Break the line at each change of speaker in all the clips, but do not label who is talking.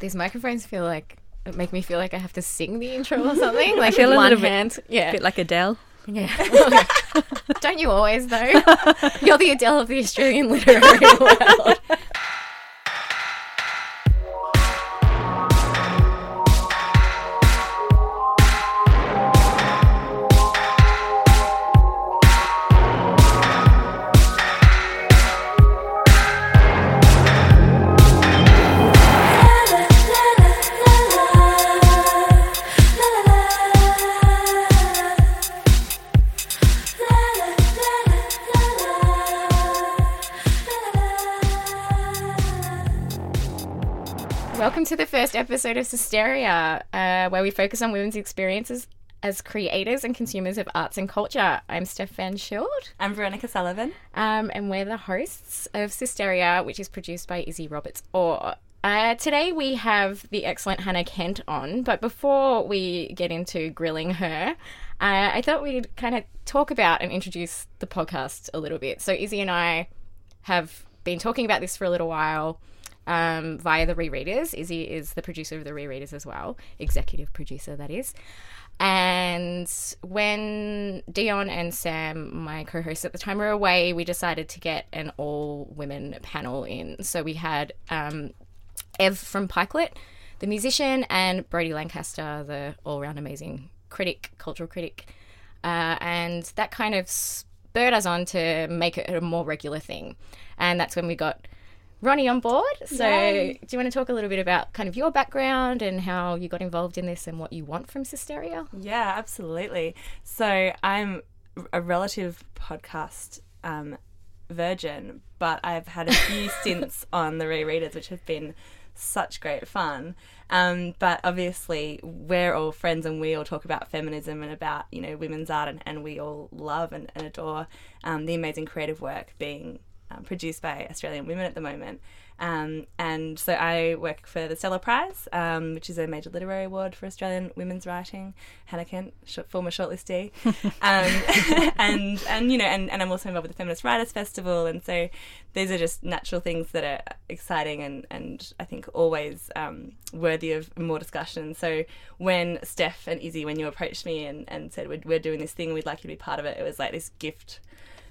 These microphones feel like make me feel like I have to sing the intro or something. Like
feel
one
bit-
hand. yeah.
bit like Adele.
Yeah. Don't you always though? You're the Adele of the Australian literary world. Episode of Hysteria, uh, where we focus on women's experiences as creators and consumers of arts and culture. I'm Steph Van Schilt,
I'm Veronica Sullivan.
um, and we're the hosts of Hysteria, which is produced by Izzy Roberts Orr. Uh, today we have the excellent Hannah Kent on, but before we get into grilling her, uh, I thought we'd kind of talk about and introduce the podcast a little bit. So Izzy and I have been talking about this for a little while um, via the rereaders. Izzy is the producer of the rereaders as well, executive producer, that is. And when Dion and Sam, my co hosts at the time, were away, we decided to get an all women panel in. So we had um, Ev from Pikelet, the musician, and Brodie Lancaster, the all round amazing critic, cultural critic. Uh, and that kind of spurred us on to make it a more regular thing. And that's when we got Ronnie on board. So,
Yay.
do you want to talk a little bit about kind of your background and how you got involved in this and what you want from Hysteria?
Yeah, absolutely. So I'm a relative podcast um, virgin, but I've had a few stints on the rereaders, which have been such great fun. Um, but obviously, we're all friends and we all talk about feminism and about you know women's art, and, and we all love and, and adore um, the amazing creative work being um, produced by Australian women at the moment. Um, and so I work for the Stella Prize, um, which is a major literary award for Australian women's writing. Hannah Kent, former shortlistee, um, and and you know, and, and I'm also involved with the Feminist Writers Festival, and so these are just natural things that are exciting and and I think always um, worthy of more discussion. So when Steph and Izzy, when you approached me and, and said we're, we're doing this thing, we'd like you to be part of it, it was like this gift.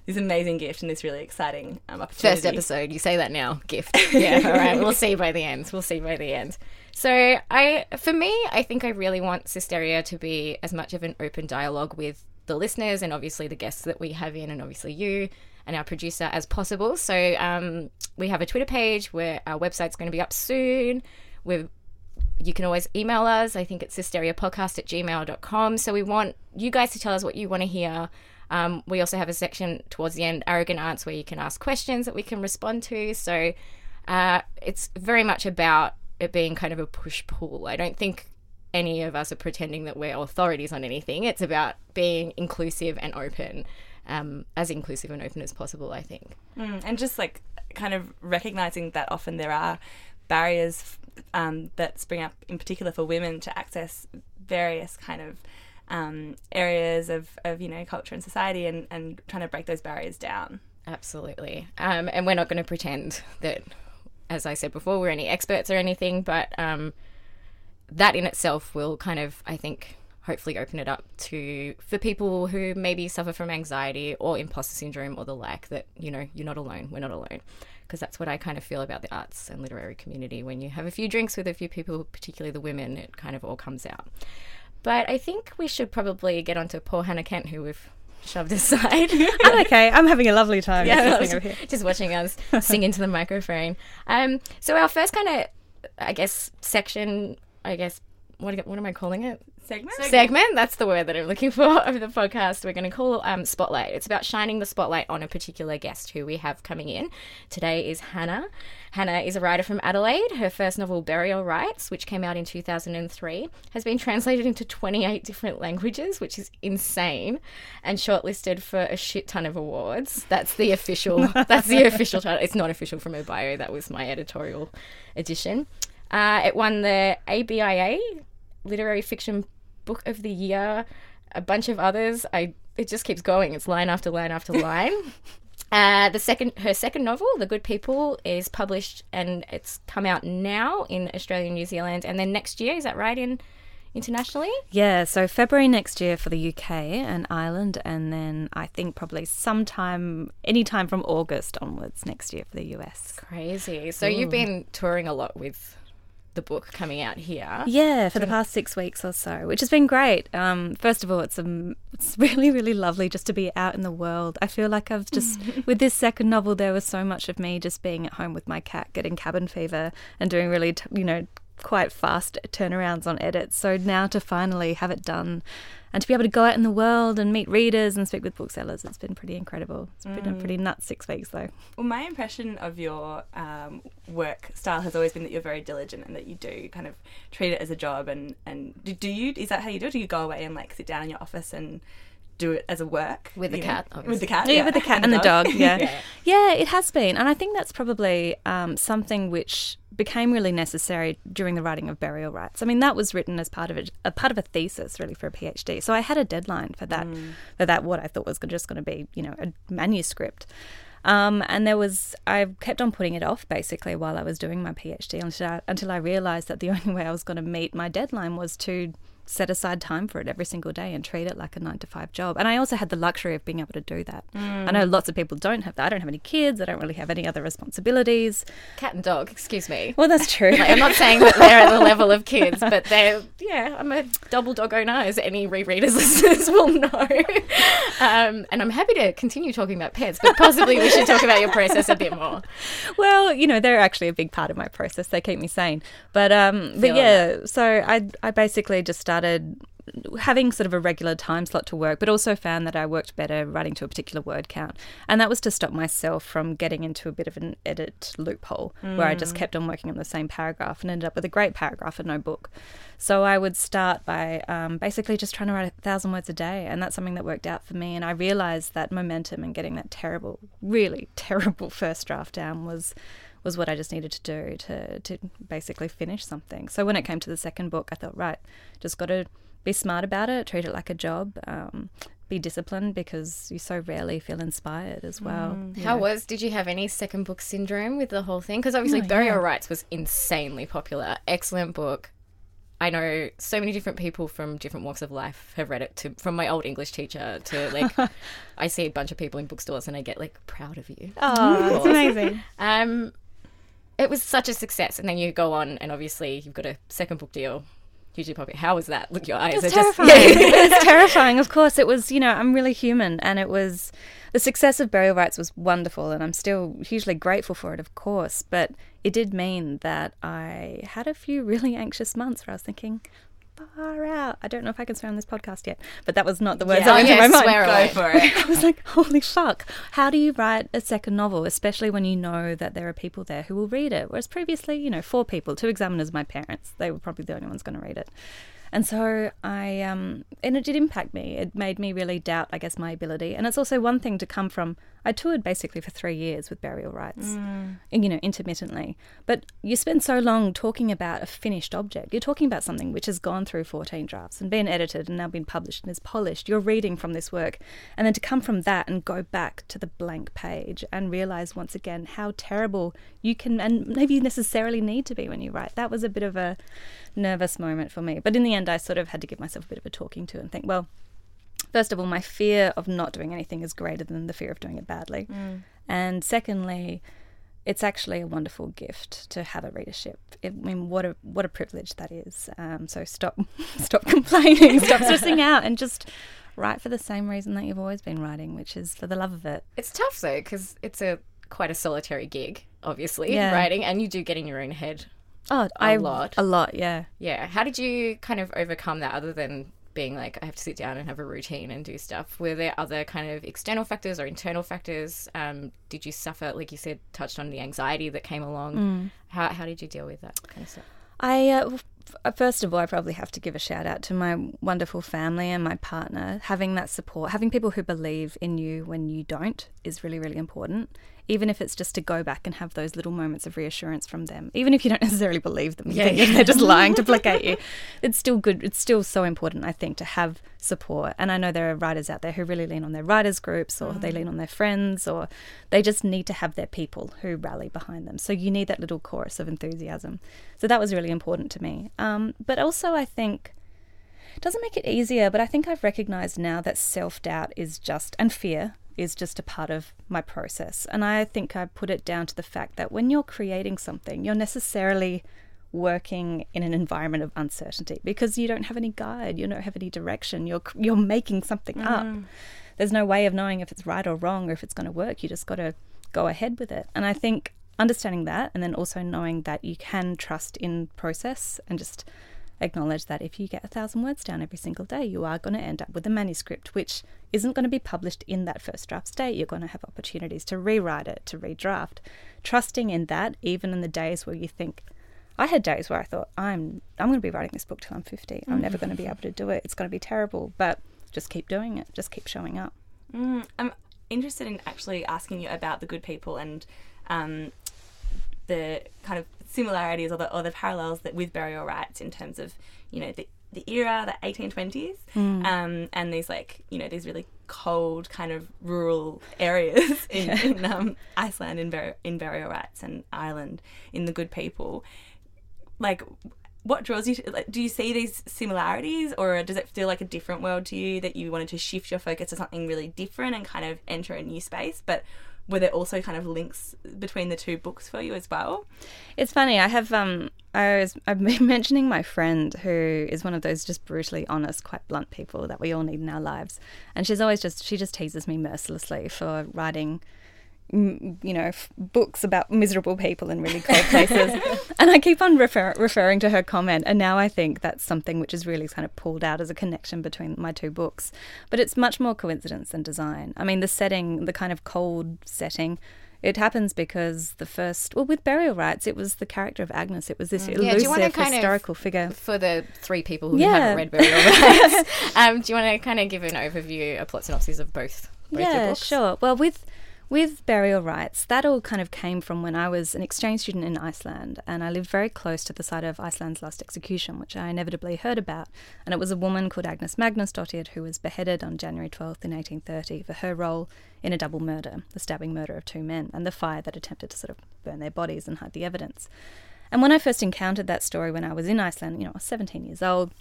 This amazing gift and this really exciting um, opportunity.
First episode, you say that now. Gift. Yeah, all right. We'll see by the end. We'll see by the end. So, I, for me, I think I really want Hysteria to be as much of an open dialogue with the listeners and obviously the guests that we have in, and obviously you and our producer as possible. So, um, we have a Twitter page where our website's going to be up soon. We're you can always email us. I think it's hysteriapodcast at gmail.com. So we want you guys to tell us what you want to hear. Um, we also have a section towards the end, Arrogant Aunts, where you can ask questions that we can respond to. So uh, it's very much about it being kind of a push pull. I don't think any of us are pretending that we're authorities on anything. It's about being inclusive and open, um, as inclusive and open as possible, I think.
Mm, and just like kind of recognizing that often there are barriers um, that spring up in particular for women to access various kind of um, areas of, of you know culture and society and, and trying to break those barriers down.
Absolutely. Um, and we're not going to pretend that, as I said before, we're any experts or anything, but um, that in itself will kind of, I think, hopefully open it up to for people who maybe suffer from anxiety or imposter syndrome or the like that you know you're not alone we're not alone. Because that's what i kind of feel about the arts and literary community. When you have a few drinks with a few people particularly the women it kind of all comes out but i think we should probably get on to poor hannah kent who we've shoved aside
I'm okay. I'm having a lovely time.
yeah,
just here.
just watching us sing into the microphone. Um, so our first kind of, I guess, section. I guess what what am I calling it?
segment
Segment. That's the word that I'm looking for of the podcast. We're going to call um, spotlight. It's about shining the spotlight on a particular guest who we have coming in. Today is Hannah. Hannah is a writer from Adelaide. Her first novel, Burial Rites, which came out in 2003, has been translated into 28 different languages, which is insane, and shortlisted for a shit ton of awards. That's the official. that's the official title. It's not official from her bio. That was my editorial edition. Uh, it won the ABIA Literary Fiction Book of the Year, a bunch of others. I it just keeps going. It's line after line after line. Uh, the second, her second novel, The Good People, is published and it's come out now in Australia and New Zealand, and then next year, is that right? In internationally?
Yeah, so February next year for the UK and Ireland, and then I think probably sometime, anytime from August onwards next year for the US.
Crazy. So you've been touring a lot with the book coming out here.
Yeah, for the past six weeks or so, which has been great. Um, first of all, it's um, it's really really lovely just to be out in the world. I feel like I've just with this second novel, there was so much of me just being at home with my cat, getting cabin fever, and doing really t- you know quite fast turnarounds on edits. So now to finally have it done and to be able to go out in the world and meet readers and speak with booksellers, it's been pretty incredible. It's been a pretty nuts six weeks though.
Well, my impression of your um, work style has always been that you're very diligent and that you do kind of treat it as a job. And, and do, do you, is that how you do it? Do you go away and like sit down in your office and do it as a work?
With the
you know?
cat,
With the cat.
Yeah, with the cat and the dog. Yeah.
Yeah.
yeah, it has been, and I think that's probably um, something which became really necessary during the writing of Burial Rites. I mean, that was written as part of a, a part of a thesis, really, for a PhD. So I had a deadline for that, for that what I thought was just going to be, you know, a manuscript. Um, and there was, I kept on putting it off basically while I was doing my PhD until I, until I realized that the only way I was going to meet my deadline was to set aside time for it every single day and treat it like a nine to five job. And I also had the luxury of being able to do that. I know lots of people don't have that. I don't have any kids. I don't really have any other responsibilities.
Cat and dog, excuse me.
Well, that's true.
Like, I'm not saying that they're at the level of kids, but they're, yeah, I'm a double dog owner, as any rereaders listeners will know. Um, and I'm happy to continue talking about pets, but possibly we should talk about your process a bit more.
well, you know, they're actually a big part of my process. They keep me sane. But um but yeah, so I I basically just started having sort of a regular time slot to work, but also found that I worked better writing to a particular word count. And that was to stop myself from getting into a bit of an edit loophole where I just kept on working on the same paragraph and ended up with a great paragraph and no book. So I would start by um, basically just trying to write a thousand words a day. And that's something that worked out for me. And I realized that momentum and getting that terrible, really terrible first draft down was was what I just needed to do to to basically finish something. So when it came to the second book, I thought, right, just got to be smart about it, treat it like a job, um, be disciplined because you so rarely feel inspired as well. you
How
know.
was, did you have any second book syndrome with the whole thing? Because obviously,
No,
Burial
yeah.
Rights was insanely popular. Excellent book. I know so many different people from different walks of life have read it. To from my old English teacher to like, I see a bunch of people in bookstores and I get like proud of you.
Oh, it's amazing.
Um, it was such a success, and then you go on, and obviously you've got a second book deal. Hugely popular. How was that? Look, your eyes
It's
are just
terrifying. it's terrifying. Of course, it was. You know, I'm really human, and it was the success of Burial Rites was wonderful, and I'm still hugely grateful for it, of course. But it did mean that I had a few really anxious months where I was thinking, far out. I don't know if I can swear on this podcast yet, but that was not the words
Yeah.
that
Oh,
went
yeah,
through my mind.
swear away.
For it.
I was like, holy fuck. How do you write a second novel, especially when you know that there are people there who will read it? Whereas previously, you know, four people, two examiners, my parents, they were probably the only ones going to read it. And so I, um, and it did impact me. It made me really doubt, I guess, my ability. And it's also one thing to come from, I toured basically for three years with burial rites, and, mm. you know, intermittently. But you spend so long talking about a finished object. You're talking about something which has gone through 14 drafts and been edited and now been published and is polished. You're reading from this work. And then to come from that and go back to the blank page and realize once again how terrible you can and maybe you necessarily need to be when you write. That was a bit of a nervous moment for me. But in the end, I sort of had to give myself a bit of a talking to and think, well, first of all, my fear of not doing anything is greater than the fear of doing it badly. And secondly, it's actually a wonderful gift to have a readership. I mean, what a what a privilege that is. Um, so stop stop complaining, stop stressing out, and just write for the same reason that you've always been writing, which is for the love of it.
It's tough though because it's a quite a solitary gig, obviously,
Yeah.
writing, and you do get in your own head.
Oh, I
lot.
a lot, yeah.
Yeah. How did you kind of overcome that, other than being like, I have to sit down and have a routine and do stuff? Were there other kind of external factors or internal factors? Um, did you suffer, like you said, touched on the anxiety that came along? How how did you deal with that kind of stuff?
I uh, first of all, I probably have to give a shout out to my wonderful family and my partner. Having that support, having people who believe in you when you don't, is really, really important. Even if it's just to go back and have those little moments of reassurance from them, even if you don't necessarily believe them,
Yeah, yeah.
they're just lying to placate you. It's still good. It's still so important, I think, to have support. And I know there are writers out there who really lean on their writers groups, or they lean on their friends, or they just need to have their people who rally behind them. So you need that little chorus of enthusiasm. So that was really important to me. Um, but also, I think doesn't make it easier, but I think I've recognized now that self doubt is just, and fear is just a part of my process. And I think I put it down to the fact that when you're creating something, you're necessarily working in an environment of uncertainty because you don't have any guide, you don't have any direction. You're you're making something up. Mm. There's no way of knowing if it's right or wrong or if it's going to work. You just got to go ahead with it. And I think understanding that and then also knowing that you can trust in process and just acknowledge that if you get a thousand words down every single day, you are going to end up with a manuscript which isn't going to be published in that first draft state. You're going to have opportunities to rewrite it, to redraft. Trusting in that, even in the days where you think, I had days where I thought, I'm I'm going to be writing this book till I'm 50. I'm never going to be able to do it. It's going to be terrible. But just keep doing it. Just keep showing up.
Mm, I'm interested in actually asking you about the good people and um, the kind of similarities or the, or the parallels that with burial rites in terms of you know the the era, the 1820s, um, and these like you know these really cold kind of rural areas in, in um, Iceland in, bur- in burial rites and Ireland in the good people. Like, what draws you? To, like, do you see these similarities, or does it feel like a different world to you that you wanted to shift your focus to something really different and kind of enter a new space? But were there also kind of links between the two books for you as well?
It's funny. I have um I was I've been mentioning my friend who is one of those just brutally honest, quite blunt people that we all need in our lives, and she's always just she just teases me mercilessly for writing. You know, f- books about miserable people in really cold places, and I keep on refer- referring to her comment. And now I think that's something which is really kind of pulled out as a connection between my two books. But it's much more coincidence than design. I mean, the setting, the kind of cold setting, it happens because the first, well, with burial rites, it was the character of Agnes. It was this
Mm. Yeah, do you wanna
elusive
kind of-
historical figure.
For the three people who
Yeah.
haven't read Burial Rights, um, do you want to kind of give an overview, a plot synopsis of both? both
yeah, sure. Well, with with burial rites, that all kind of came from when I was an exchange student in Iceland, and I lived very close to the site of Iceland's last execution, which I inevitably heard about. And it was a woman called Agnes Magnusdottir who was beheaded on January 12th in 1830 for her role in a double murder, the stabbing murder of two men, and the fire that attempted to sort of burn their bodies and hide the evidence. And when I first encountered that story when I was in Iceland, you know, I was 17 years old,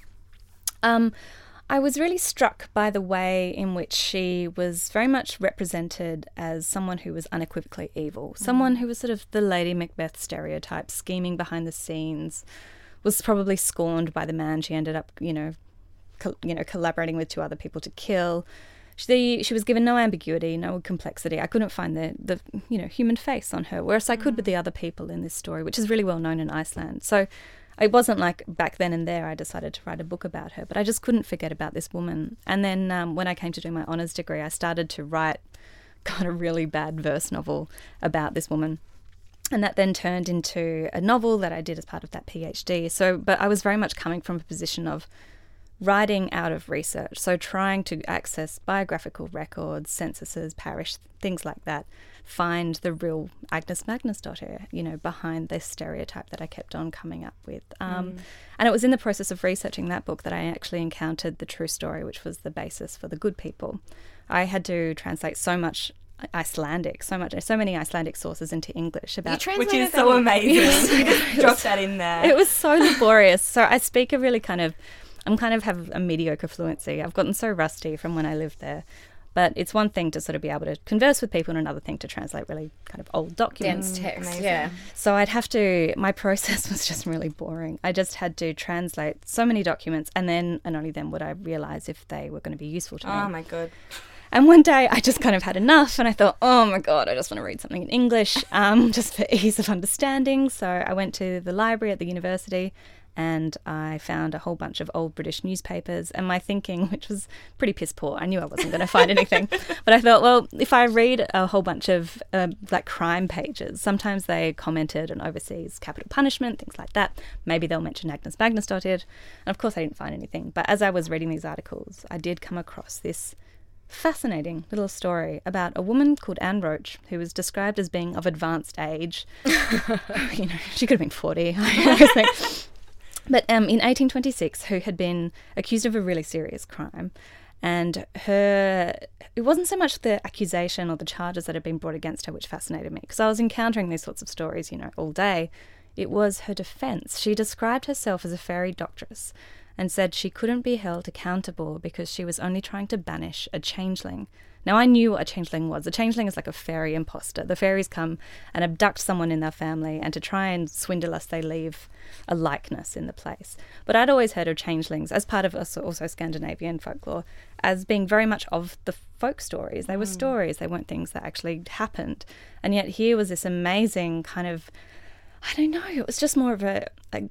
um, I was really struck by the way in which she was very much represented as someone who was unequivocally evil, mm. someone who was sort of the Lady Macbeth stereotype, scheming behind the scenes, was probably scorned by the man she ended up, you know, co- you know, collaborating with two other people to kill. She, she was given no ambiguity, no complexity. I couldn't find the, the you know human face on her, whereas I could with mm. the other people in this story, which is really well known in Iceland. So it wasn't like back then and there I decided to write a book about her, but I just couldn't forget about this woman. And then um, when I came to do my honours degree, I started to write kind of really bad verse novel about this woman. And that then turned into a novel that I did as part of that PhD. So, but I was very much coming from a position of writing out of research. So, trying to access biographical records, censuses, parish, things like that, find the real Agnes Magnusdottir, you know, behind this stereotype that I kept on coming up with. Um, And it was in the process of researching that book that I actually encountered the true story, which was the basis for The Good People. I had to translate so much Icelandic, so much, so many Icelandic sources into English about
Which
translated
is so amazing. you just drop that in there.
it was so laborious. So I speak a really kind of, I'm kind of have a mediocre fluency. I've gotten so rusty from when I lived there. But it's one thing to sort of be able to converse with people, and another thing to translate really kind of old documents.
dense text.
amazing.
Yeah.
So I'd have to, my process was just really boring. I just had to translate so many documents, and then, and only then would I realize if they were going to be useful to me.
oh my god.
And one day I just kind of had enough and I thought, oh my God, I just want to read something in English um, just for ease of understanding. So I went to the library at the university and I found a whole bunch of old British newspapers. And my thinking, which was pretty piss poor, I knew I wasn't going to find anything. But I thought, well, if I read a whole bunch of uh, like crime pages, sometimes they commented on overseas capital punishment, things like that. Maybe they'll mention Agnes Magnusdottir. And of course, I didn't find anything. But as I was reading these articles, I did come across this fascinating little story about a woman called Anne Roche who was described as being of advanced age. you know, she could have been 40, I think. But um, in 1826, who had been accused of a really serious crime. And her, it wasn't so much the accusation or the charges that had been brought against her which fascinated me, because I was encountering these sorts of stories, you know, all day. It was her defense. She described herself as a fairy doctress and said she couldn't be held accountable because she was only trying to banish a changeling. Now, I knew what a changeling was. A changeling is like a fairy imposter. The fairies come and abduct someone in their family, and to try and swindle us, they leave a likeness in the place. But I'd always heard of changelings as part of also Scandinavian folklore as being very much of the folk stories. They were mm. stories, they weren't things that actually happened. And yet, here was this amazing kind of I don't know, it was just more of a, a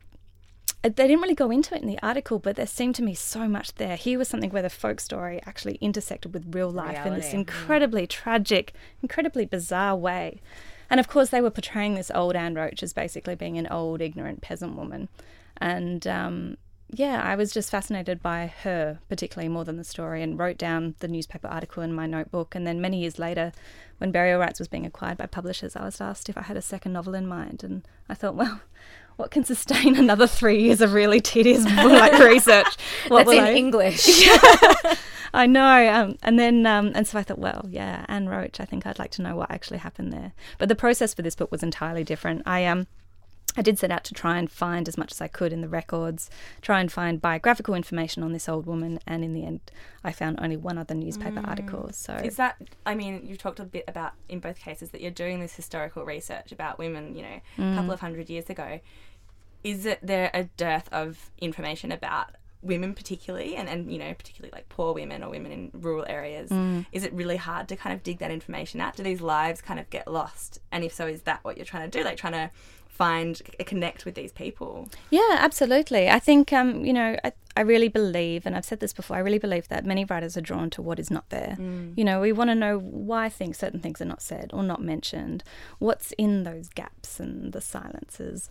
they didn't really go into it in the article, but there seemed to me so much there. Here was something where the folk story actually intersected with real life Reality, in this incredibly yeah. tragic, incredibly bizarre way. And of course, they were portraying this old Anne Roche as basically being an old, ignorant peasant woman. And um, yeah, I was just fascinated by her, particularly more than the story, and wrote down the newspaper article in my notebook. And then many years later, when Burial Rites was being acquired by publishers, I was asked if I had a second novel in mind. And I thought, well, what can sustain another three years of really tedious like research?
What That's in I... English.
I know. Um, and then, um, and so I thought, well, yeah, Anne Roche. I think I'd like to know what actually happened there. But the process for this book was entirely different. I um. I did set out to try and find as much as I could in the records, try and find biographical information on this old woman, and in the end, I found only one other newspaper mm. article. So
is that? I mean, you've talked a bit about in both cases that you're doing this historical research about women, you know, mm. a couple of hundred years ago is it there a dearth of information about women particularly and, and you know particularly like poor women or women in rural areas mm. is it really hard to kind of dig that information out do these lives kind of get lost and if so is that what you're trying to do like trying to find connect with these people
yeah absolutely i think um, you know I, I really believe and i've said this before i really believe that many writers are drawn to what is not there mm. you know we want to know why things certain things are not said or not mentioned what's in those gaps and the silences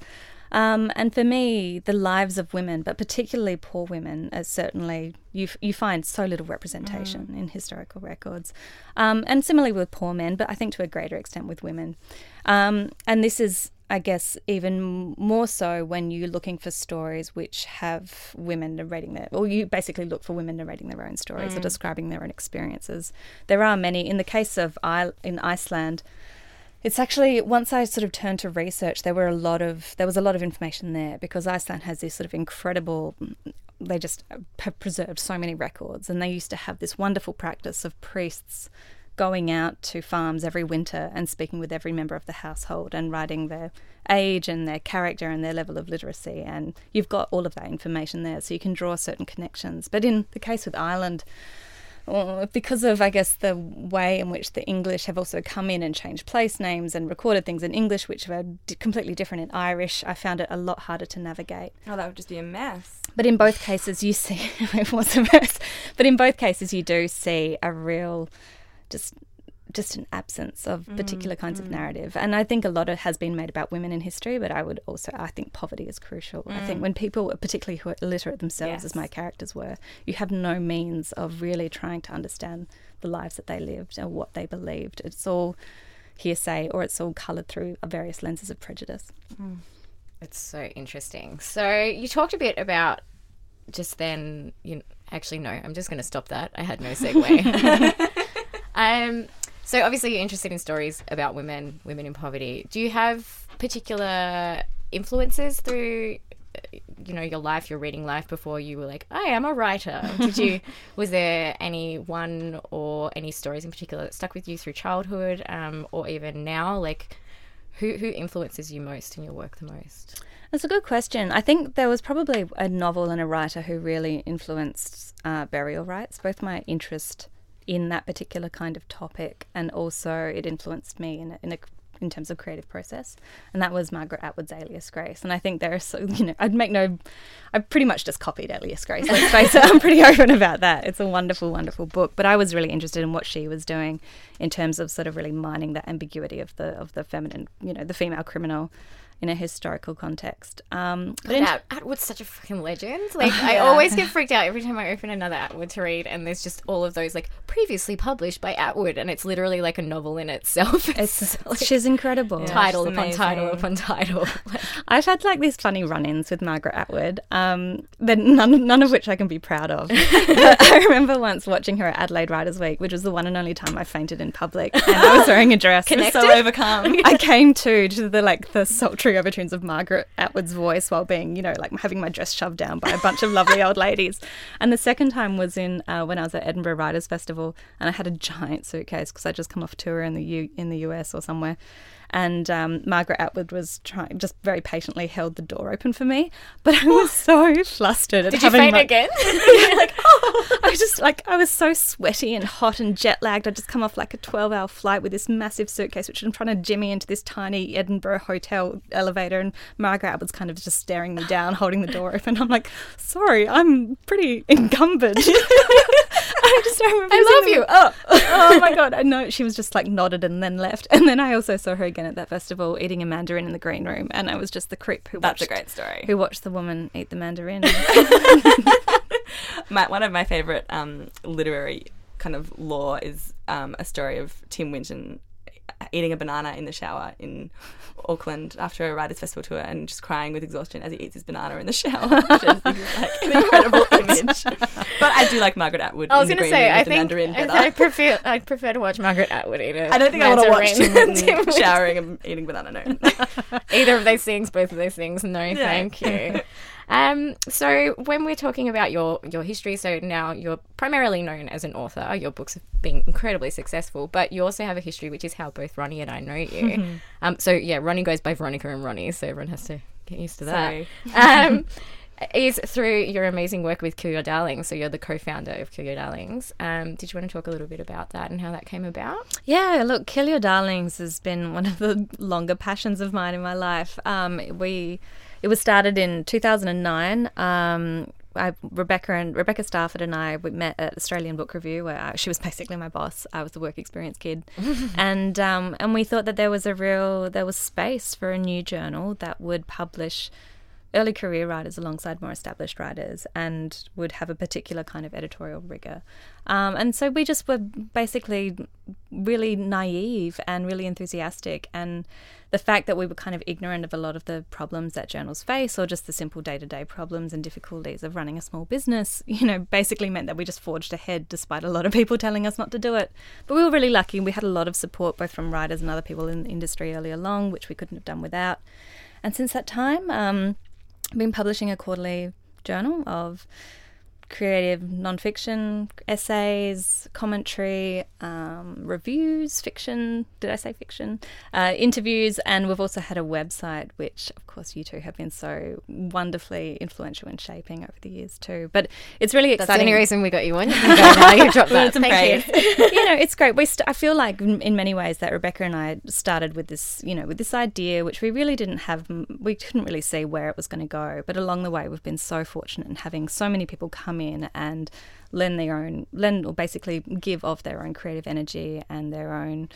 um, and for me, the lives of women, but particularly poor women, is certainly you you find so little representation mm. in historical records, um, and similarly with poor men, but I think to a greater extent with women. Um, and this is, I guess, even more so when you're looking for stories which have women narrating their, or you basically look for women narrating their own stories mm. or describing their own experiences. There are many. In the case of I- in Iceland it's actually once I sort of turned to research, there were a lot of there was a lot of information there because Iceland has this sort of incredible. They just have preserved so many records, and they used to have this wonderful practice of priests going out to farms every winter and speaking with every member of the household and writing their age and their character and their level of literacy. And you've got all of that information there, so you can draw certain connections. But in the case with Ireland, because of, I guess, the way in which the English have also come in and changed place names and recorded things in English, which are d- completely different in Irish, I found it a lot harder to navigate.
Oh, that would just be a mess.
But in both cases, you see, it was a mess. But in both cases, you do see a real just just an absence of mm, particular kinds mm. of narrative. And I think a lot of has been made about women in history, but I would also I think poverty is crucial. Mm. I think mm. when people, particularly who are illiterate themselves, yes. as my characters were, you have no means of really trying to understand the lives that they lived and what they believed. It's all hearsay or it's all coloured through various lenses of prejudice.
Mm. It's so interesting. So you talked a bit about just then. You know, actually no, I'm just going to stop that. I had no segue. um, so obviously you're interested in stories about women, women in poverty. Do you have particular influences through you know your life your reading life before you were like i am a writer did you was there any one or any stories in particular that stuck with you through childhood um, or even now like who who influences you most in your work the most
that's a good question. I think there was probably a novel and a writer who really influenced uh, burial rites, both my interest in that particular kind of topic, and also it influenced me in a, in a in terms of creative process, and that was Margaret Atwood's Alias Grace. And I think there are so you know I'd make no, I pretty much just copied Alias Grace. Let's face it, I'm pretty open about that. It's a wonderful, wonderful book. But I was really interested in what she was doing in terms of sort of really mining the ambiguity of the of the feminine, you know, the female criminal. In a historical context. Um, but in-
Atwood's such a fucking legend. Like I always get freaked out every time I open another Atwood to read, and there's just all of those like previously published by Atwood, and it's literally like a novel in itself.
it's,
like,
she's incredible.
title
she's
upon title upon title.
I've had like these funny run-ins with Margaret Atwood, um, that none, none of which I can be proud of. I remember once watching her at Adelaide Writers Week, which was the one and only time I fainted in public, and I was wearing a dress. Connected.
so overcome.
I came to to the like the sultry overtones of Margaret Atwood's voice while being, you know, like having my dress shoved down by a bunch of lovely old ladies. And the second time was in uh, when I was at Edinburgh Writers Festival, and I had a giant suitcase because I just come off tour in the U- in the US or somewhere. And um, Margaret Atwood was trying, just very patiently held the door open for me, but I was so flustered. At
Did you faint
my-
again?
like, oh, I was just like, I was so sweaty and hot and jet lagged. I'd just come off like a 12 hour flight with this massive suitcase, which I'm trying to jimmy into this tiny Edinburgh hotel elevator. And Margaret Atwood's kind of just staring me down, holding the door open. I'm like, sorry, I'm pretty encumbered. I just remember
I love you. Oh.
oh my god! I know she was just like nodded and then left. And then I also saw her again at that festival eating a mandarin in the green room, and I was just the creep who
That's a
watched
great story.
who watched the woman eat the mandarin.
my, one of my favorite um, literary kind of lore is um, a story of Tim Winton eating a banana in the shower in Auckland after a writers' festival tour and just crying with exhaustion as he eats his banana in the shower, which I think is like an incredible image. But I do like Margaret Atwood.
I was going to say, I think I. I prefer I prefer to watch Margaret Atwood eat it.
I don't think I want to watch Tim Winton showering and eating banana. No.
Either of those things, both of those things. No, thank you. Um, so when we're talking about your your history, so now you're primarily known as an author. Your books have been incredibly successful, but you also have a history, which is how both Ronnie and I know you. Um, so yeah, Ronnie goes by Veronica and Ronnie, so everyone has to get used to that. Um, is through your amazing work with Kill Your Darlings. So you're the co-founder of Kill Your Darlings. Um, did you want to talk a little bit about that and how that came about?
Yeah, look, Kill Your Darlings has been one of the longer passions of mine in my life. Um, we, it was started in 2009. Um, I, Rebecca and Rebecca Stafford and I we met at Australian Book Review, where I, she was basically my boss. I was the work experience kid, and um, and we thought that there was a real there was space for a new journal that would publish early career writers alongside more established writers and would have a particular kind of editorial rigor. Um, and so we just were basically really naive and really enthusiastic. And the fact that we were kind of ignorant of a lot of the problems that journals face or just the simple day to day problems and difficulties of running a small business, you know, basically meant that we just forged ahead despite a lot of people telling us not to do it. But we were really lucky. We had a lot of support both from writers and other people in the industry early along, which we couldn't have done without. And since that time, um, I've been publishing a quarterly journal of creative nonfiction, essays, commentary, um, reviews, fiction. Did I say fiction? Uh, interviews, and we've also had a website, which, course, you two have been so wonderfully influential in shaping over the years too. But it's really
That's the
exciting.
only reason we got you on. You can go now. You dropped that. Thank you.
you know, it's great. We st- I feel like in in many ways that Rebecca and I started with this, you know, with this idea, which we really didn't have, we couldn't really see where it was going to go. But along the way, we've been so fortunate in having so many people come in and lend their own, lend or basically give of their own creative energy and their own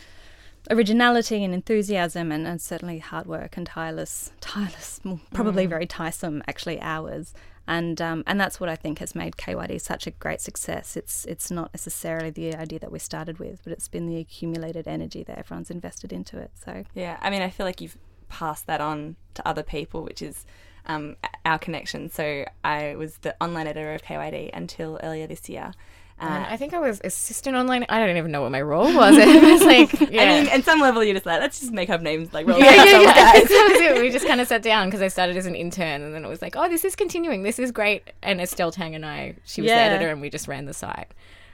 originality and enthusiasm and, and certainly hard work and tireless tireless probably very tiresome actually hours and um, and that's what I think has made KYD such a great success it's it's not necessarily the idea that we started with but it's been the accumulated energy that everyone's invested into it so
Yeah, I mean, I feel like you've passed that on to other people, which is um, our connection. So I was the online editor of KYD until earlier this year.
And
Uh,
I think I was assistant online. I don't even know what my role was. It was like, yeah.
I mean, at some level, you're just like, let's just make up names like roll
yeah, yeah, yeah.
guys.
We just kind of sat down because I started as an intern, and then it was like, oh, this is continuing. This is great. And Estelle Tang and I, she was
Yeah.
the editor, and we just ran the site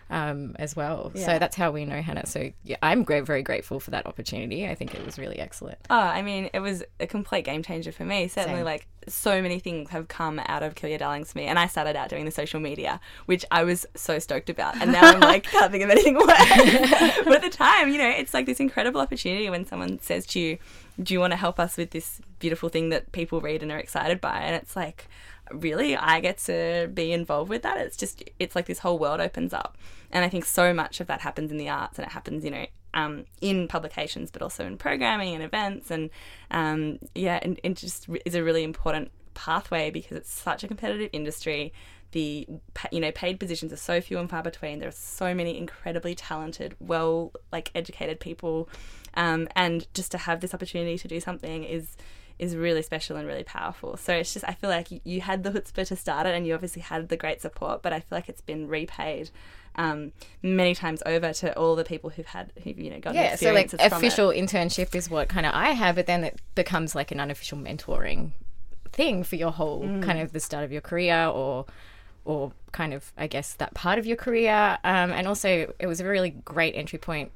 um, as well. So that's how we know Hannah. So yeah, I'm great, very grateful for that opportunity. I think it was really excellent.
Oh, I mean, it was a complete game changer for me. Certainly,
Same.
like so many things have come out of Kill Your Darlings for me, and I started out doing the social media, which I was so stoked about, and now I'm like can't think of anything worse. but at the time, you know, it's like this incredible opportunity when someone says to you, "Do you want to help us with this beautiful thing that people read and are excited by?" And it's like, really, I get to be involved with that. It's just, it's like this whole world opens up, and I think so much of that happens in the arts, and it happens, you know, um, in publications, but also in programming and events, and um, yeah, and it just is a really important pathway because it's such a competitive industry. The you know paid positions are so few and far between. There are so many incredibly talented, well like educated people, um, and just to have this opportunity to do something is is really special and really powerful. So it's just I feel like you had the chutzpah to start it, and you obviously had the great support, but I feel like it's been repaid um, many times over to all the people who've had who've you know gotten
yeah. So like
experiences from it.
official internship is what kind of I have, but then it becomes like an unofficial mentoring thing for your whole
Mm.
kind of the start of your career or or kind of I guess that part of your career. Um, and also it was a really great entry point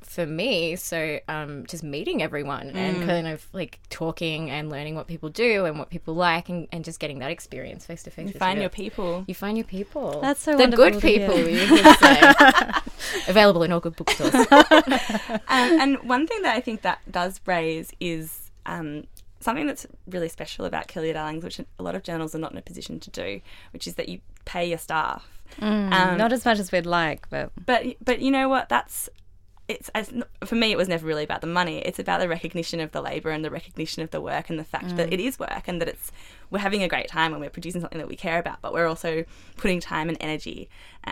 for me. So um, just meeting everyone
Mm.
and kind of like talking and learning what people do and what people like and, and just getting that experience face to face.
You find
real-
your people.
you find your people.
That's so
the
wonderful
good people. You say available in all good bookstores.
um, and one thing that I think that does raise is um, something that's really special about Kill Your Darlings, which a lot of journals are not in a position to do, which is that you pay your staff. Um,
Not as much as we'd like, but
but but you know what? That's it's as, for me. It was never really about the money. It's about the recognition of the labour and the recognition of the work and the fact that it is work and that it's we're having a great time when we're producing something that we care about, but we're also putting time and energy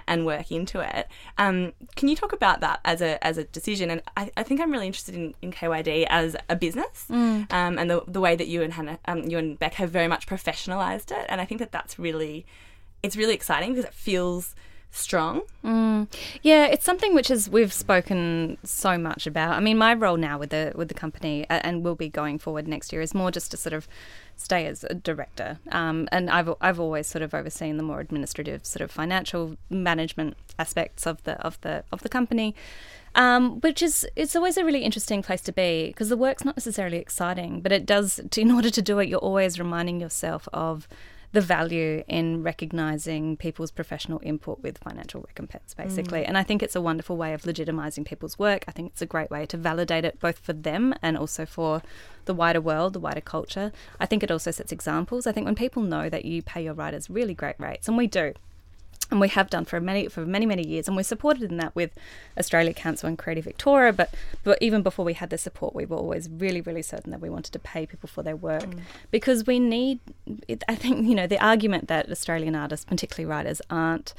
and work into it. Um, can you talk about that as a as a decision? And I, I think I'm really interested in, in KYD as a business um, and the the way that you and Hannah, um, you and Beck have very much professionalized it. And I think that that's really it's really exciting because it feels strong.
Yeah, it's something which is we've spoken so much about. I mean, my role now with the with the company uh, and will be going forward next year is more just to sort of stay as a director. Um, and I've I've always sort of overseen the more administrative sort of financial management aspects of the of the of the company. Um, which is it's always a really interesting place to be because the work's not necessarily exciting, but it does. In order to do it, you're always reminding yourself of the value in recognizing people's professional input with financial recompense, basically. Mm. And I think it's a wonderful way of legitimizing people's work. I think it's a great way to validate it both for them and also for the wider world, the wider culture. I think it also sets examples. I think when people know that you pay your writers really great rates, and we do, and we have done for many for many many years. And we're supported in that with Australia Council and Creative Victoria. But but even before we had the support we were always really really certain that we wanted to pay people for their work. Mm. Because we need I think you know the argument that Australian artists particularly writers aren't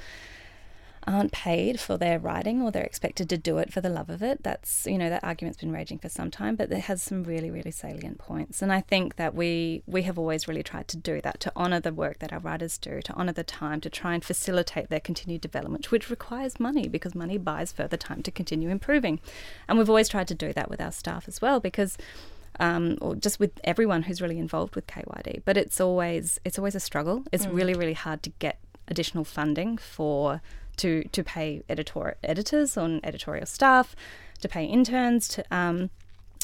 aren't paid for their writing or they're expected to do it for the love of it. That's, you know, that argument's been raging for some time, but it has some really, really salient points. And I think that we we have always really tried to do that, to honour the work that our writers do, to honour the time, to try and facilitate their continued development, which requires money because money buys further time to continue improving. And we've always tried to do that with our staff as well because um, or just with everyone who's really involved with KYD. But it's always it's always a struggle. It's really really hard to get additional funding for to to pay editor editors on editorial staff, to pay interns. To um,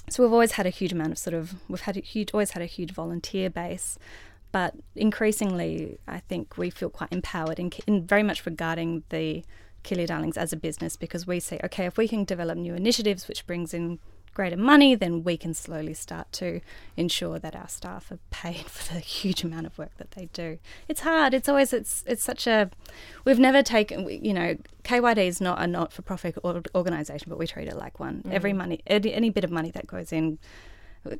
so we've always had a huge amount of sort of we've had a huge always had a huge volunteer base. But increasingly, I think we feel quite empowered in, in very much regarding the Kill Your Darlings as a business because we say, okay, if we can develop new initiatives which brings in greater money, then we can slowly start to ensure that our staff are paid for the huge amount of work that they do. It's hard. It's always it's it's such a we've never taken you know KYD is not a not for profit organization, but we treat it like one. Every mm. money any, any bit of money that goes in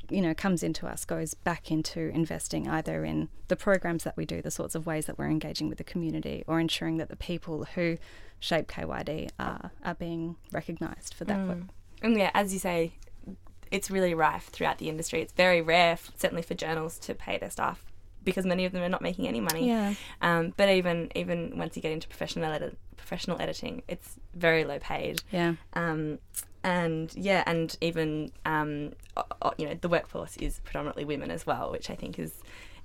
you know comes into us goes back into investing either in the programs that we do the sorts of ways that we're engaging with the community or ensuring that the people who shape KYD are, are being recognized for that work mm.
And yeah, as you say, it's really rife throughout the industry. It's very rare, f- certainly for journals, to pay their staff because many of them are not making any money.
Yeah.
Um, but even even once you get into professional edit- professional editing, it's very low paid.
yeah
Um, and yeah, and even um, you know the workforce is predominantly women as well, which I think is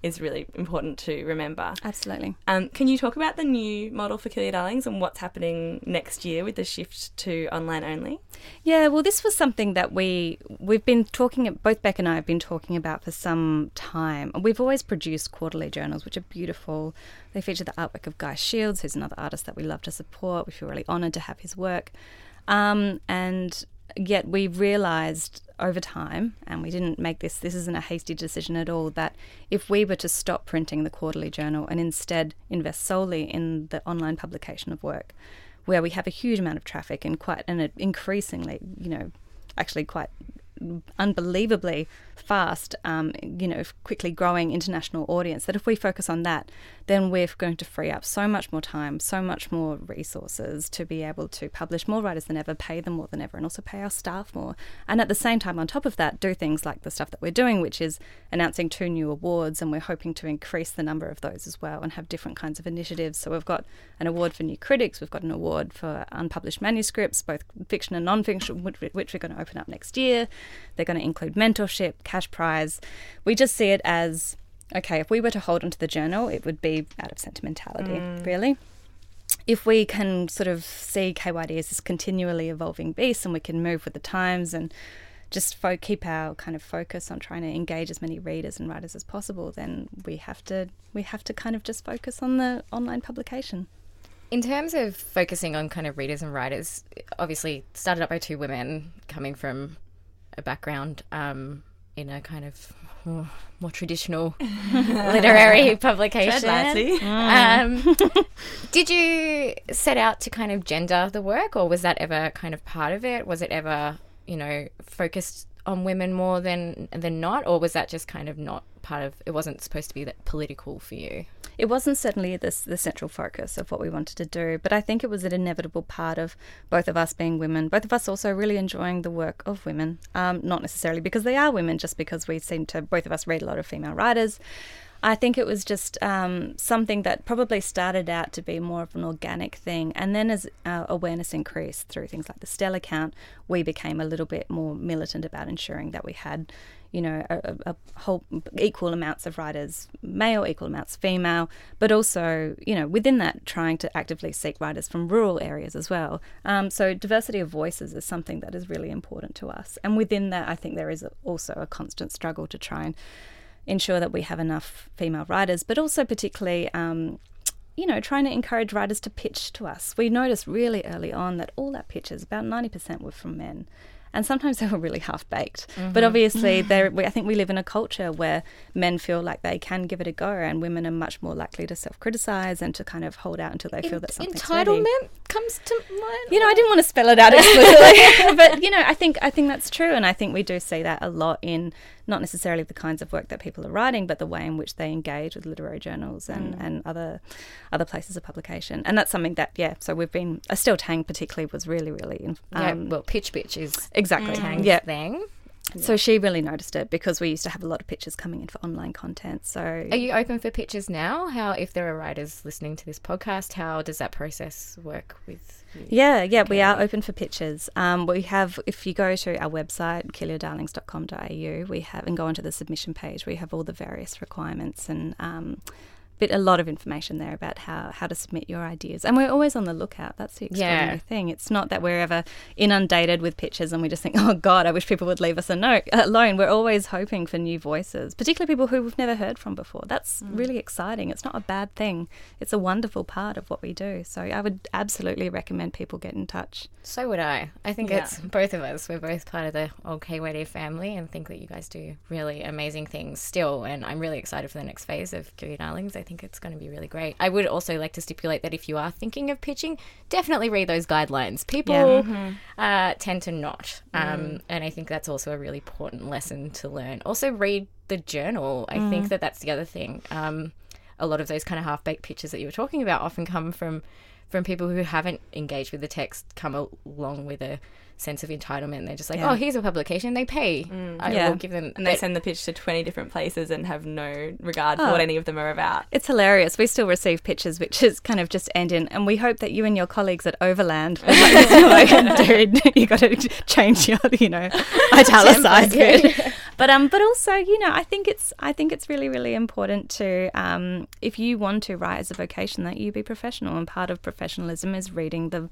is really important to remember.
absolutely
Um, can you talk about the new model for Kill Your Darlings and what's happening next year with the shift to online only?
Yeah, well, this was something that we we've been talking. About both Beck and I have been talking about for some time. We've always produced quarterly journals, which are beautiful. They feature the artwork of Guy Shields, who's another artist that we love to support. We feel really honoured to have his work, um, and yet we realised over time, and we didn't make this. This isn't a hasty decision at all. That if we were to stop printing the quarterly journal and instead invest solely in the online publication of work where we have a huge amount of traffic and quite an increasingly, you know, actually quite unbelievably fast, um, you know, quickly growing international audience, that if we focus on that, then we're going to free up so much more time, so much more resources to be able to publish more writers than ever, pay them more than ever, and also pay our staff more. And at the same time, on top of that, do things like the stuff that we're doing, which is announcing two new awards, and we're hoping to increase the number of those as well and have different kinds of initiatives. So we've got an award for new critics, we've got an award for unpublished manuscripts, both fiction and non fiction, which we're going to open up next year. They're going to include mentorship, cash prize. We just see it as okay, if we were to hold onto the journal, it would be out of sentimentality, mm. really. If we can sort of see KYD as this continually evolving beast and we can move with the times and just fo- keep our kind of focus on trying to engage as many readers and writers as possible, then we have to we have to kind of just focus on the online publication.
In terms of focusing on kind of readers and writers, obviously started up by two women coming from a background um, in a kind of more traditional literary publication. Um, did you set out to kind of gender the work, or was that ever kind of part of it? Was it ever, you know, focused on women more than than not, or was that just kind of not part of? It wasn't supposed to be that political for you
it wasn't certainly this the central focus of what we wanted to do, but I think it was an inevitable part of both of us being women, both of us also really enjoying the work of women. Um, not necessarily because they are women, just because we seem to both of us read a lot of female writers. I think it was just um, something that probably started out to be more of an organic thing. And then as uh, awareness increased through things like the Stella Count, we became a little bit more militant about ensuring that we had you know, a, a, whole equal amounts of writers male, equal amounts female, but also, you know, within that, trying to actively seek writers from rural areas as well. Um, so diversity of voices is something that is really important to us, and within that, I think there is also a constant struggle to try and ensure that we have enough female writers, but also particularly. Um, you know, trying to encourage writers to pitch to us. We noticed really early on that all our pitches, about 90% were from men and sometimes they were really half baked. Mm-hmm. But obviously, mm-hmm. I think we live in a culture where men feel like they can give it a go, and women are much more likely to self criticize and to kind of hold out until they feel that something's
entitlement
ready.
comes to mind.
You know, I didn't want to spell it out explicitly, but you know, I think I think that's true, and I think we do see that a lot in not necessarily the kinds of work that people are writing, but the way in which they engage with literary journals and, mm. and other other places of publication. And that's something that, yeah, so we've been, Estelle Tang particularly was really, really. Um,
yeah, well, Pitch Bitch is
exactly
Tang's yeah. thing.
So she really noticed it because we used to have a lot of pictures coming in for online content. So
are you open for pictures now? How if there are writers listening to this podcast, how does that process work with
yeah, yeah, we are open for pictures. Um, we have, if you go to our website, killyourdarlings.com.au, we have, and go onto the submission page, we have all the various requirements and um, bit a lot of information there about how how to submit your ideas, and we're always on the lookout. That's the extraordinary yeah. thing. It's not that we're ever inundated with pitches and we just think, oh God, I wish people would leave us a note alone. We're always hoping for new voices, particularly people who we've never heard from before. That's mm. really exciting. It's not a bad thing. It's a wonderful part of what we do. So I would absolutely recommend people get in touch.
So would I. I think yeah. it's both of us. We're both part of the old KYD family, and think that you guys do really amazing things still. And I'm really excited for the next phase of Your Darlings. I think it's going to be really great. I would also like to stipulate that if you are thinking of pitching, definitely read those guidelines. People yeah. mm-hmm. uh, tend to not. Um, mm. And I think that's also a really important lesson to learn. Also, read the journal. I mm. think that that's the other thing. Um, a lot of those kind of half baked pitches that you were talking about often come from from people who haven't engaged with the text, come along with a sense of entitlement. They're just like, yeah. oh, here's a publication. They pay. Mm, I yeah. will give them.
And they send the pitch to 20 different places and have no regard oh, for what any of them are about.
It's hilarious. We still receive pitches which is kind of just end in, and we hope that you and your colleagues at Overland, like, dude, you got to change your, you know, italicize bit. But um, but also, you know, I think it's I think it's really really important to um, if you want to write as a vocation that you be professional, and part of professionalism is reading the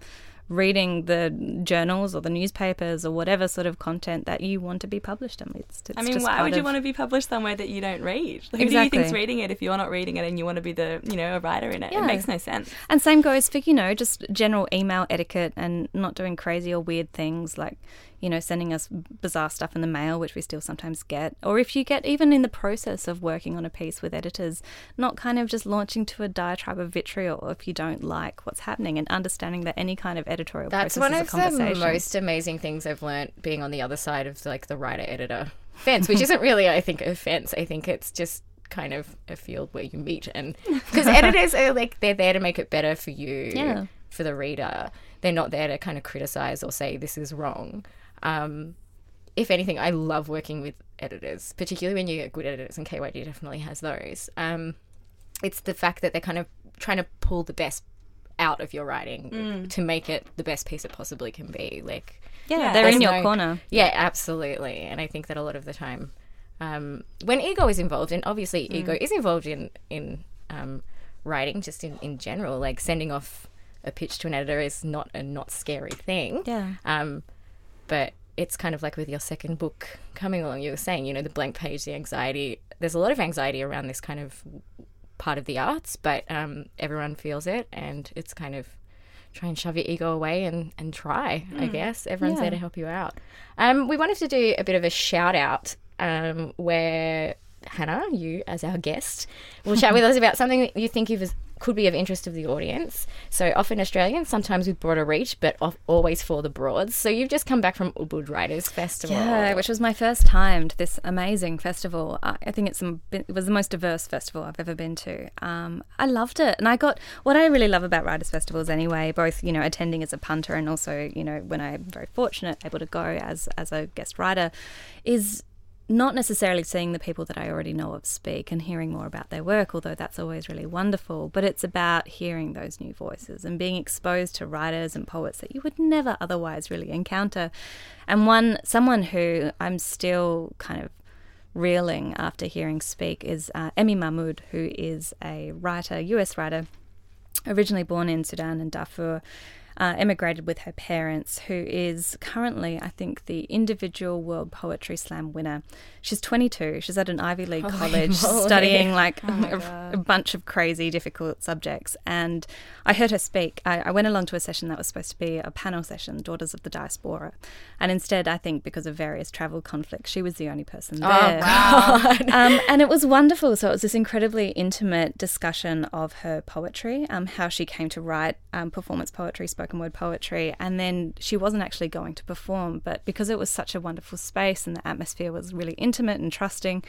reading the journals or the newspapers or whatever sort of content that you want to be published in. It's,
I mean, why would you
of-
want to be published somewhere that you don't read? Exactly. Who do you think's reading it if you're not reading it and you want to be the, you know, a writer in it?
Yeah.
It makes no sense.
And same goes for, you know, just general email etiquette and not doing crazy or weird things like, you know, sending us bizarre stuff in the mail, which we still sometimes get. Or if you get even in the process of working on a piece with editors, not kind of just launching to a diatribe of vitriol if you don't like what's happening and understanding that any kind of editorial
That's
process
one
is a
of the most amazing things I've learned being on the other side of like the writer editor fence, which isn't really, I think, a fence. I think it's just kind of a field where you meet and because editors are like they're there to make it better for you
Yeah.
for the reader they're not there to kind of criticize or say this is wrong um, if anything i love working with editors particularly when you get good editors and kyd definitely has those um, it's the fact that they're kind of trying to pull the best out of your writing to make it the best piece it possibly can be like
yeah,
Yeah,
they're
there's
in your
no-
corner.
yeah, absolutely. And I think that a lot of the time, um, when ego is involved, and obviously ego is involved in in um, writing, just in in general, like sending off a pitch to an editor is not a not scary thing.
Yeah.
Um, but it's kind of like with your second book coming along. You were saying, you know, the blank page, the anxiety. There's a lot of anxiety around this kind of part of the arts, but um, everyone feels it, and it's kind of try and shove your ego away and, and try, I guess. Everyone's
Yeah.
there to help you out. Um, we wanted to do a bit of a shout out um, where Hannah, you as our guest, will chat with us about something that you think of could be of interest to the audience. So often Australian, sometimes with broader reach, but of, always for the broads. So you've just come back from Ubud Writers Festival.
Yeah, which was my first time to this amazing festival. I think it's it was the most diverse festival I've ever been to. Um, I loved it, and I got what I really love about writers' festivals anyway. Both you know attending as a punter and also you know when I'm very fortunate able to go as as a guest writer, is not necessarily seeing the people that I already know of speak and hearing more about their work, although that's always really wonderful. But it's about hearing those new voices and being exposed to writers and poets that you would never otherwise really encounter. And one, someone who I'm still kind of reeling after hearing speak is uh, Emi Mahmoud, who is a writer, US writer, originally born in Sudan and Darfur, uh, emigrated with her parents, who is currently, I think, the individual World Poetry Slam winner. She's 22. She's at an Ivy League college
moly.
studying like a, a bunch of crazy, difficult subjects. And I heard her speak. I, I went along to a session that was supposed to be a panel session, Daughters of the Diaspora. And instead, I think because of various travel conflicts, she was the only person there.
Oh, wow.
um, and it was wonderful. So it was this incredibly intimate discussion of her poetry, um, how she came to write um, performance poetry, spoken word poetry, and then she wasn't actually going to perform, but because it was such a wonderful space and the atmosphere was really intimate and trusting,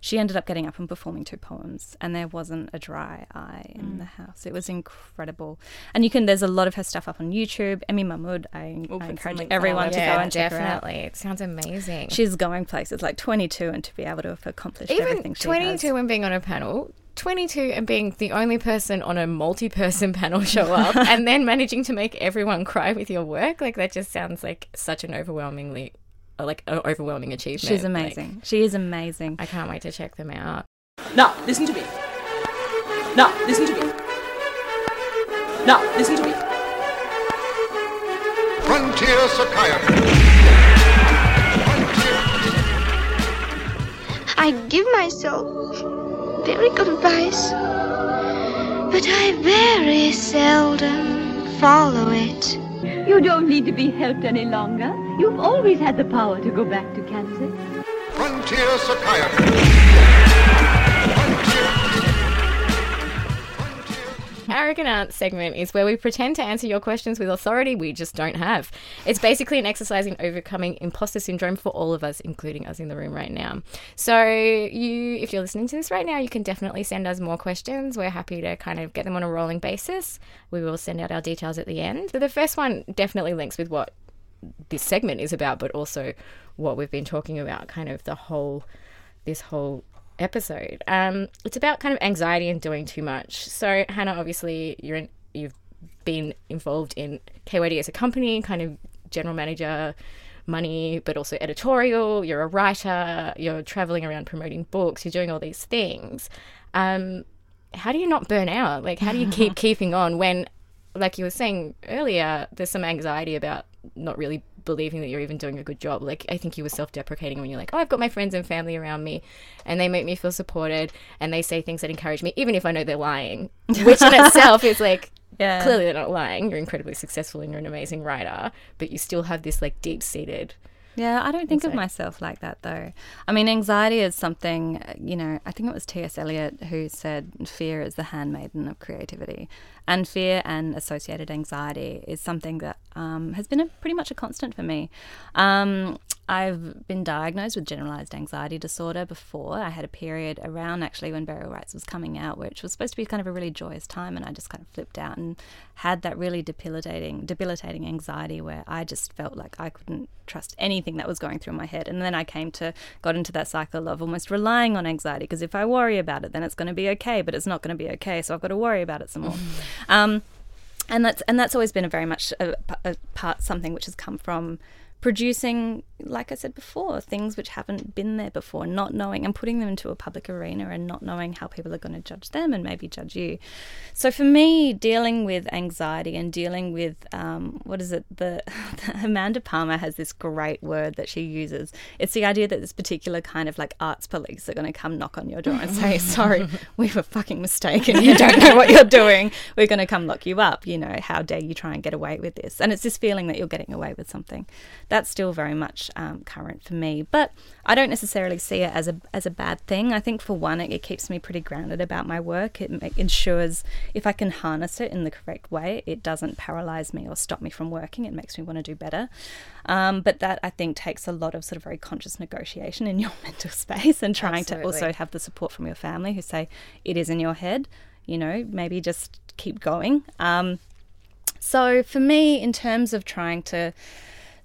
she ended up getting up and performing two poems, and there wasn't a dry eye in mm. the house. It was incredible, and you can. There's a lot of her stuff up on YouTube. Emi Mahmoud, I,
We'll
I encourage
links on our
everyone to go
yeah,
and check her out.
definitely. It sounds amazing.
She's going places like 22 and to be able to have accomplished
Even
everything she
22
has.
and being on a panel, 22 and being the only person on a multi person panel show up, and then managing to make everyone cry with your work. Like, that just sounds like such an overwhelmingly, uh, like, an overwhelming achievement.
She's
Like,
amazing. she is amazing.
I can't wait to check them out.
Now, listen to me. Now, listen to me. Now, listen to me.
Frontier Psychiatry.
I give myself very good advice, but I very seldom follow it.
You don't need to be helped any longer. You've always had the power to go back to Kansas.
Frontier Psychiatry.
Arrogant Aunt segment is where we pretend to answer your questions with authority we just don't have. It's basically an exercise in overcoming imposter syndrome for all of us, including us in the room right now. So, you, if you're listening to this right now, you can definitely send us more questions. We're happy to kind of get them on a rolling basis. We will send out our details at the end. So, the first one definitely links with what this segment is about, but also what we've been talking about, kind of the whole, this whole episode. Um, it's about kind of anxiety and doing too much. So Hannah, obviously, you're in, you've been involved in KYD as a company, kind of general manager, money, but also editorial. You're a writer. You're traveling around promoting books. You're doing all these things. Um, how do you not burn out? Like, how do you keep keeping on when like you were saying earlier, there's some anxiety about not really believing that you're even doing a good job. Like I think you were self-deprecating when you're like, "Oh, I've got my friends and family around me, and they make me feel supported, and they say things that encourage me, even if I know they're lying." Which in itself is like,
Yeah.
clearly they're not lying. You're incredibly successful and you're an amazing writer, but you still have this like deep-seated.
Yeah, I don't think of myself like that though. I mean, anxiety is something, you know, I think it was T.S. Eliot who said fear is the handmaiden of creativity. And fear and associated anxiety is something that um, has been a, pretty much a constant for me. Um, I've been diagnosed with generalized anxiety disorder before. I had a period around actually when Burial Rites was coming out, which was supposed to be kind of a really joyous time, and I just kind of flipped out and had that really debilitating, debilitating anxiety where I just felt like I couldn't trust anything that was going through my head. And then I came to got into that cycle of almost relying on anxiety because if I worry about it, then it's going to be okay, but it's not going to be okay, so I've got to worry about it some more. um, and that's and that's always been a very much a, a part something which has come from producing like i said before things which haven't been there before not knowing and putting them into a public arena and not knowing how people are going to judge them and maybe judge you. So for me dealing with anxiety and dealing with um, what is it? The amanda palmer has this great word that she uses. It's the idea that this particular kind of like arts police are going to come knock on your door and say sorry we were fucking mistaken. You don't know what you're doing. We're going to come lock you up. You know how dare you try and get away with this? And it's this feeling that you're getting away with something that's still very much um, current for me but i don't necessarily see it as a as a bad thing. I think for one it, it keeps me pretty grounded about my work. It ma- ensures if i can harness it in the correct way it doesn't paralyze me or stop me from working. It makes me want to do better. Um, but that i think takes a lot of sort of very conscious negotiation in your mental space and trying to also have the support from your family who say it is in your head you know maybe just keep going. Um, so for me, in terms of trying to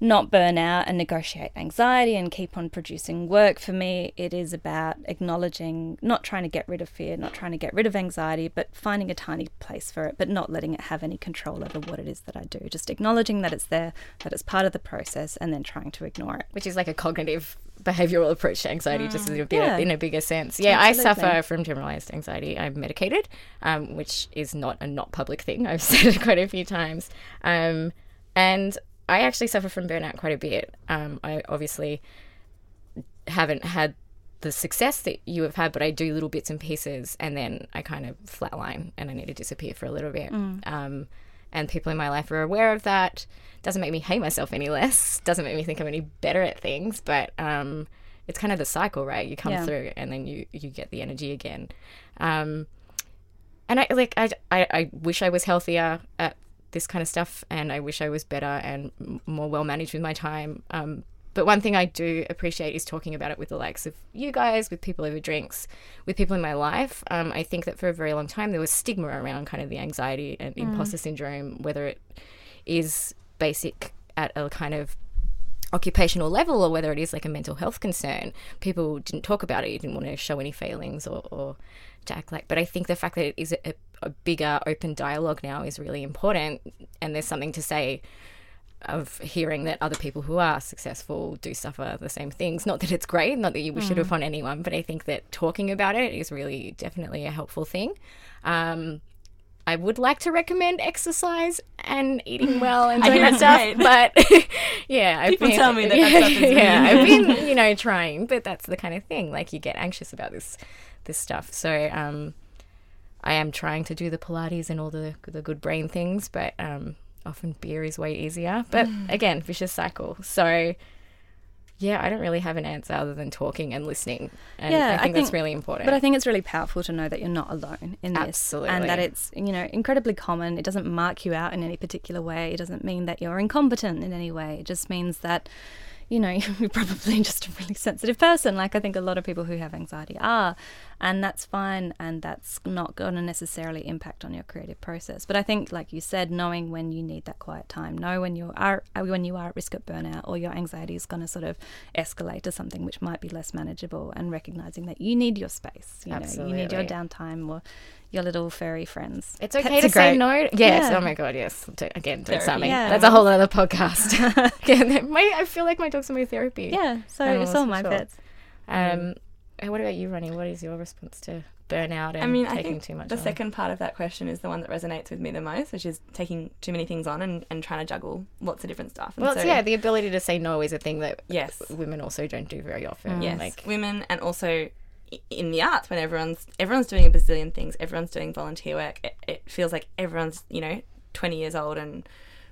not burn out and negotiate anxiety and keep on producing work, for me, it is about acknowledging, not trying to get rid of fear, not trying to get rid of anxiety, but finding a tiny place for it, but not letting it have any control over what it is that I do. Just acknowledging that it's there, that it's part of the process, and then trying to ignore it.
which is like a cognitive behavioral approach to anxiety, just in a, bit,
Yeah.
in a bigger sense. Yeah, I suffer from generalized anxiety. I'm medicated, um, which is not a not public thing. I've said it quite a few times. Um, and I actually suffer from burnout quite a bit. Um, I obviously haven't had the success that you have had, but I do little bits and pieces, and then I kind of flatline and I need to disappear for a little bit. Um, and people in my life are aware of that. Doesn't make me hate myself any less. Doesn't make me think I'm any better at things, but um, it's kind of the cycle, right? You come
Yeah.
through, and then you you get the energy again. Um, and I like I, I I wish I was healthier at this kind of stuff, and I wish I was better and more well managed with my time. Um, but one thing I do appreciate is talking about it with the likes of you guys, with people over drinks, with people in my life. Um, I think that for a very long time there was stigma around kind of the anxiety and imposter syndrome, whether it is basic at a kind of occupational level or whether it is like a mental health concern. People didn't talk about it. You didn't want to show any failings or, or to act like. But I think the fact that it is a, a bigger open dialogue now is really important. And there's something to say of hearing that other people who are successful do suffer the same things. Not that it's great, not that you wish it upon anyone, but I think that talking about it is really definitely a helpful thing. Um, I would like to recommend exercise and eating well and doing that stuff,
it's
but yeah, I've
People
been,
tell me that that
yeah,
stuff is
yeah. I've been you know trying, but that's the kind of thing. Like you get anxious about this this stuff, so um, I am trying to do the Pilates and all the the good brain things, but um, often beer is way easier. But
Mm.
again, vicious cycle. So yeah, I don't really have an answer other than talking and listening, and
Yeah,
I
I
think that's really important.
But I think it's really powerful to know that you're not alone in this.
Absolutely.
And that it's, you know, incredibly common. It doesn't mark you out in any particular way. It doesn't mean that you're incompetent in any way. It just means that, you know, you're probably just a really sensitive person. Like I think a lot of people who have anxiety are. And that's fine. And that's not going to necessarily impact on your creative process. But I think, like you said, knowing when you need that quiet time, know when you are when you are at risk of burnout or your anxiety is going to sort of escalate to something which might be less manageable, and recognizing that you need your space. You know, you need your downtime or your little furry friends.
It's okay
Pets
to say no. Yes.
Yeah.
Oh my god. Yes. Again, don't me.
Yeah.
That's a whole other podcast. Again, my, I feel like my dogs are my therapy.
Yeah, so
Animals,
it's all my
sure.
pets.
Um. and What about you, Ronnie? What is your response to burnout and
I mean, I
taking
think
too much
the
on?
second part of that question is the one that resonates with me the most, which is taking too many things on and, and trying to juggle lots of different stuff. And
Well,
so-
yeah, the ability to say no is a thing that
Yes.
women also don't do very often.
Yes,
Like,
women, and also in the arts when everyone's everyone's doing a bazillion things, everyone's doing volunteer work. It, it feels like everyone's you know twenty years old and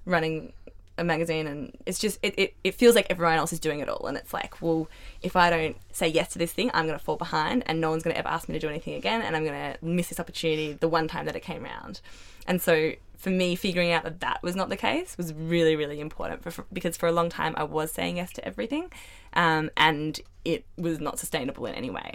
running a magazine, and it's just it, it, it feels like everyone else is doing it all, and it's like, well, if I don't say yes to this thing, I'm gonna fall behind, and no one's gonna ever ask me to do anything again, and I'm gonna miss this opportunity the one time that it came around, and so. For me, figuring out that that was not the case was really, really important for, for, because for a long time I was saying yes to everything, um, and it was not sustainable in any way.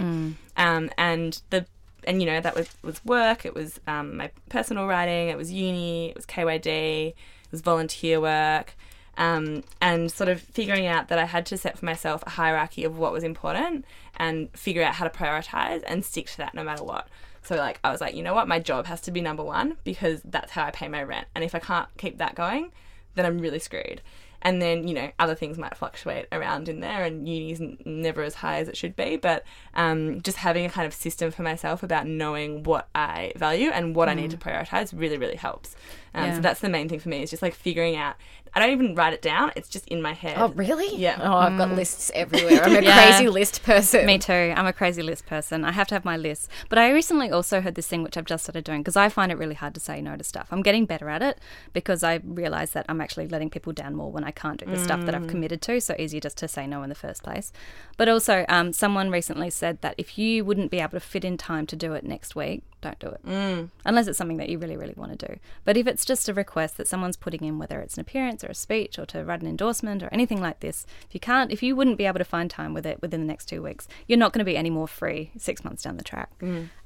Um, and the and you know that was was work. It was um, my personal writing. It was uni. It was KYD. Was volunteer work. Um, and sort of figuring out that I had to set for myself a hierarchy of what was important and figure out how to prioritize and stick to that no matter what. So like I was like, you know what, my job has to be number one because that's how I pay my rent. And if I can't keep that going, then I'm really screwed. And then you know other things might fluctuate around in there, and uni's n- never as high as it should be. But um, just having a kind of system for myself about knowing what I value and what I need to prioritize really, really helps. Um,
Yeah.
So that's the main thing for me is just like figuring out. I don't even write it down; it's just in my head.
oh, really?
Yeah.
Oh, I've got mm. lists everywhere. I'm a
Yeah.
crazy list person.
Me too. I'm a crazy list person. I have to have my list. But I recently also heard this thing which I've just started doing because I find it really hard to say no to stuff. I'm getting better at it because I realize that I'm actually letting people down more when I can't do the stuff that I've mm. committed to. So easier just to say no in the first place. But also, um, someone recently said that if you wouldn't be able to fit in time to do it next week, don't do it. Mm. Unless it's something that you really, really want to do. But if it's just a request that someone's putting in, whether it's an appearance or a speech or to write an endorsement or anything like this, if you can't, if you wouldn't be able to find time with it within the next two weeks, you're not going to be any more free six months down the track.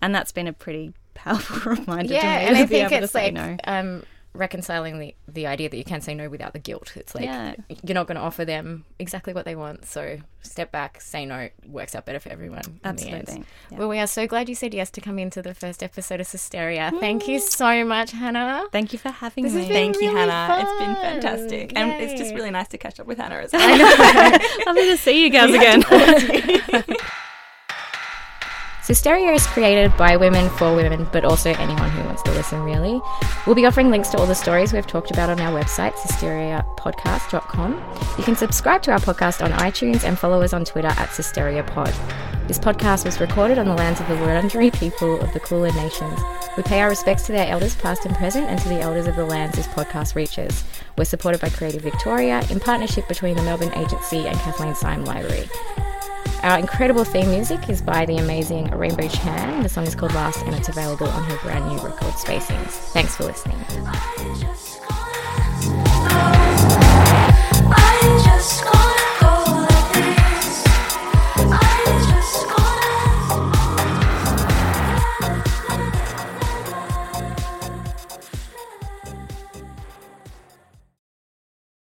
And that's been a pretty powerful reminder
yeah,
to me
and
to
I
be
think
able
it's
to say
like
no.
um, reconciling the, the idea that you can't say no without the guilt. It's like
Yeah.
you're not going to offer them exactly what they want. So step back, say no, works out better for everyone. in the end.
Absolutely. Yeah.
Well, we are so glad you said yes to come into the first episode of Hysteria. Thank you so much, Hannah.
Thank you for having
This
me.
Thank you,
really
Hannah. It's been
fun.
fantastic, and it's just really nice to catch up with Hannah as well. I know.
Lovely to see you guys again.
Hysteria is created by women for women, but also anyone who wants to listen, really. We'll be offering links to all the stories we've talked about on our website, hysteriapodcast.com. You can subscribe to our podcast on iTunes and follow us on Twitter at HysteriaPod. This podcast was recorded on the lands of the Wurundjeri people of the Kulin Nations. We pay our respects to their elders, past and present, and to the elders of the lands this podcast reaches. We're supported by Creative Victoria in partnership between the Melbourne Agency and Kathleen Syme Library. Our incredible theme music is by the amazing Rainbow Chan. The song is called Last and it's available on her brand new record Spacings. Thanks for listening.